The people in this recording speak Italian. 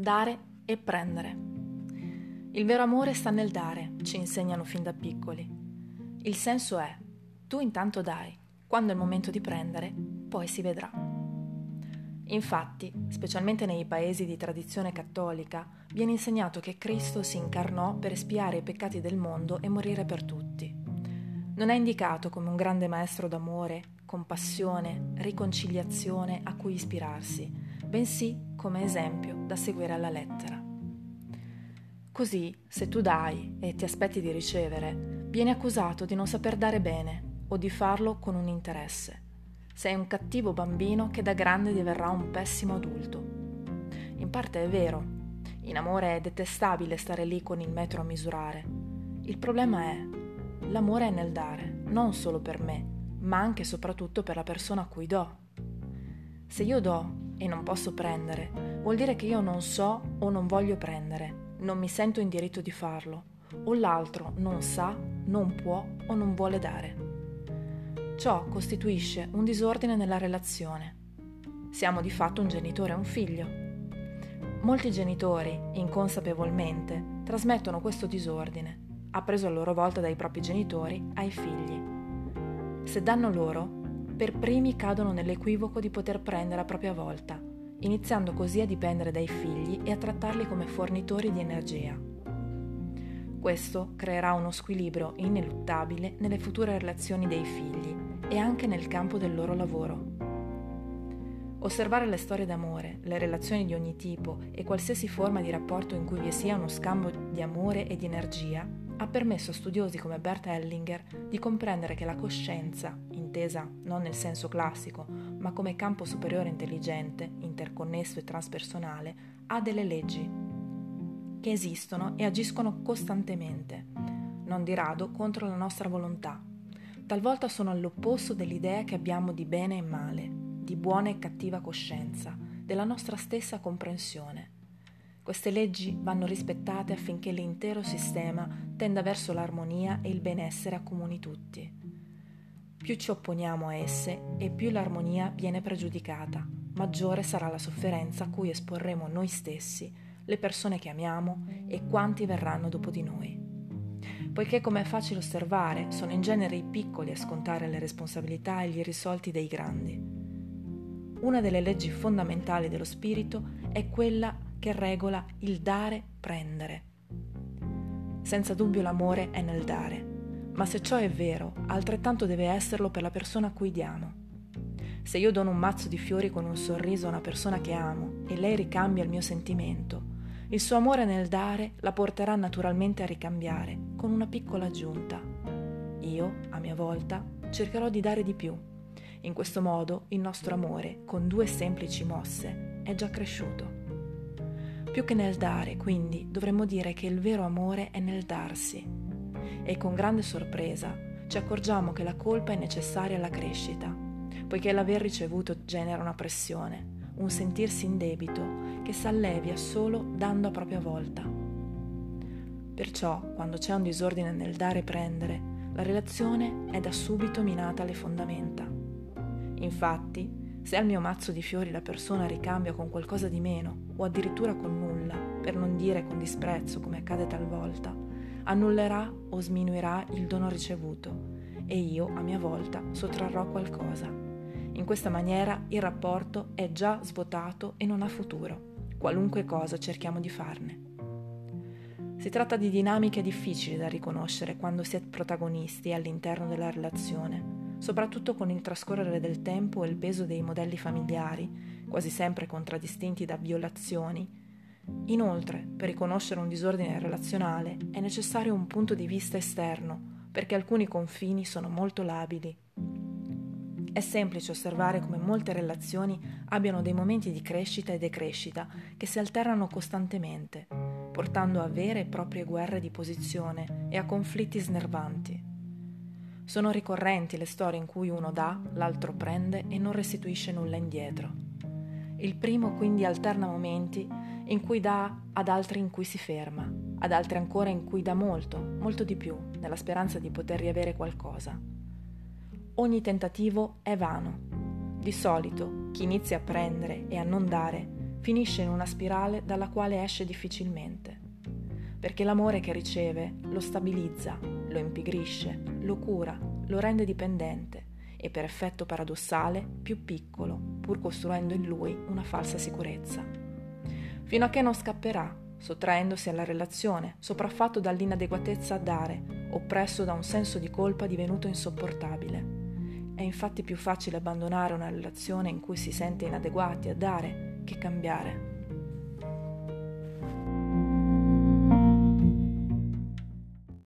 Dare e prendere. Il vero amore sta nel dare, ci insegnano fin da piccoli. Il senso è, tu intanto dai, quando è il momento di prendere, poi si vedrà. Infatti, specialmente nei paesi di tradizione cattolica, viene insegnato che Cristo si incarnò per espiare i peccati del mondo e morire per tutti. Non è indicato come un grande maestro d'amore, compassione, riconciliazione a cui ispirarsi, bensì come esempio da seguire alla lettera. Così, se tu dai e ti aspetti di ricevere, vieni accusato di non saper dare bene o di farlo con un interesse. Sei un cattivo bambino che da grande diverrà un pessimo adulto. In parte è vero, in amore è detestabile stare lì con il metro a misurare. Il problema è, l'amore è nel dare, non solo per me, ma anche e soprattutto per la persona a cui do. Se io do e non posso prendere, vuol dire che io non so o non voglio prendere, non mi sento in diritto di farlo, o l'altro non sa, non può o non vuole dare. Ciò costituisce un disordine nella relazione. Siamo di fatto un genitore e un figlio. Molti genitori, inconsapevolmente, trasmettono questo disordine, appreso a loro volta dai propri genitori, ai figli. Se danno loro, per primi cadono nell'equivoco di poter prendere a propria volta, iniziando così a dipendere dai figli e a trattarli come fornitori di energia. Questo creerà uno squilibrio ineluttabile nelle future relazioni dei figli e anche nel campo del loro lavoro. Osservare le storie d'amore, le relazioni di ogni tipo e qualsiasi forma di rapporto in cui vi sia uno scambio di amore e di energia ha permesso a studiosi come Bert Hellinger di comprendere che la coscienza, intesa non nel senso classico, ma come campo superiore intelligente, interconnesso e transpersonale, ha delle leggi che esistono e agiscono costantemente, non di rado contro la nostra volontà. Talvolta sono all'opposto dell'idea che abbiamo di bene e male, di buona e cattiva coscienza, della nostra stessa comprensione. Queste leggi vanno rispettate affinché l'intero sistema tenda verso l'armonia e il benessere accomuni tutti. Più ci opponiamo a esse e più l'armonia viene pregiudicata, maggiore sarà la sofferenza a cui esporremo noi stessi, le persone che amiamo e quanti verranno dopo di noi. Poiché, come è facile osservare, sono in genere i piccoli a scontare le responsabilità e gli irrisolti dei grandi. Una delle leggi fondamentali dello spirito è quella che regola il dare-prendere. Senza dubbio l'amore è nel dare, ma se ciò è vero, altrettanto deve esserlo per la persona a cui diamo. Se io dono un mazzo di fiori con un sorriso a una persona che amo e lei ricambia il mio sentimento, il suo amore nel dare la porterà naturalmente a ricambiare, con una piccola aggiunta. Io, a mia volta, cercherò di dare di più. In questo modo il nostro amore, con due semplici mosse, è già cresciuto. Più che nel dare, quindi, dovremmo dire che il vero amore è nel darsi. E con grande sorpresa ci accorgiamo che la colpa è necessaria alla crescita, poiché l'aver ricevuto genera una pressione, un sentirsi in debito che s'allevia solo dando a propria volta. Perciò, quando c'è un disordine nel dare e prendere, la relazione è da subito minata alle fondamenta. Infatti, se al mio mazzo di fiori la persona ricambia con qualcosa di meno, o addirittura con nulla, per non dire con disprezzo come accade talvolta, annullerà o sminuirà il dono ricevuto e io, a mia volta, sottrarrò qualcosa. In questa maniera il rapporto è già svuotato e non ha futuro, qualunque cosa cerchiamo di farne. Si tratta di dinamiche difficili da riconoscere quando si è protagonisti all'interno della relazione soprattutto con il trascorrere del tempo e il peso dei modelli familiari, quasi sempre contraddistinti da violazioni. Inoltre, per riconoscere un disordine relazionale è necessario un punto di vista esterno, perché alcuni confini sono molto labili. È semplice osservare come molte relazioni abbiano dei momenti di crescita e decrescita che si alternano costantemente, portando a vere e proprie guerre di posizione e a conflitti snervanti. Sono ricorrenti le storie in cui uno dà, l'altro prende e non restituisce nulla indietro. Il primo quindi alterna momenti in cui dà ad altri in cui si ferma, ad altri ancora in cui dà molto, molto di più, nella speranza di poter riavere qualcosa. Ogni tentativo è vano. Di solito chi inizia a prendere e a non dare finisce in una spirale dalla quale esce difficilmente, perché l'amore che riceve lo stabilizza, lo impigrisce, lo cura, lo rende dipendente e per effetto paradossale più piccolo, pur costruendo in lui una falsa sicurezza. Fino a che non scapperà, sottraendosi alla relazione, sopraffatto dall'inadeguatezza a dare, oppresso da un senso di colpa divenuto insopportabile. È infatti più facile abbandonare una relazione in cui si sente inadeguati a dare che cambiare.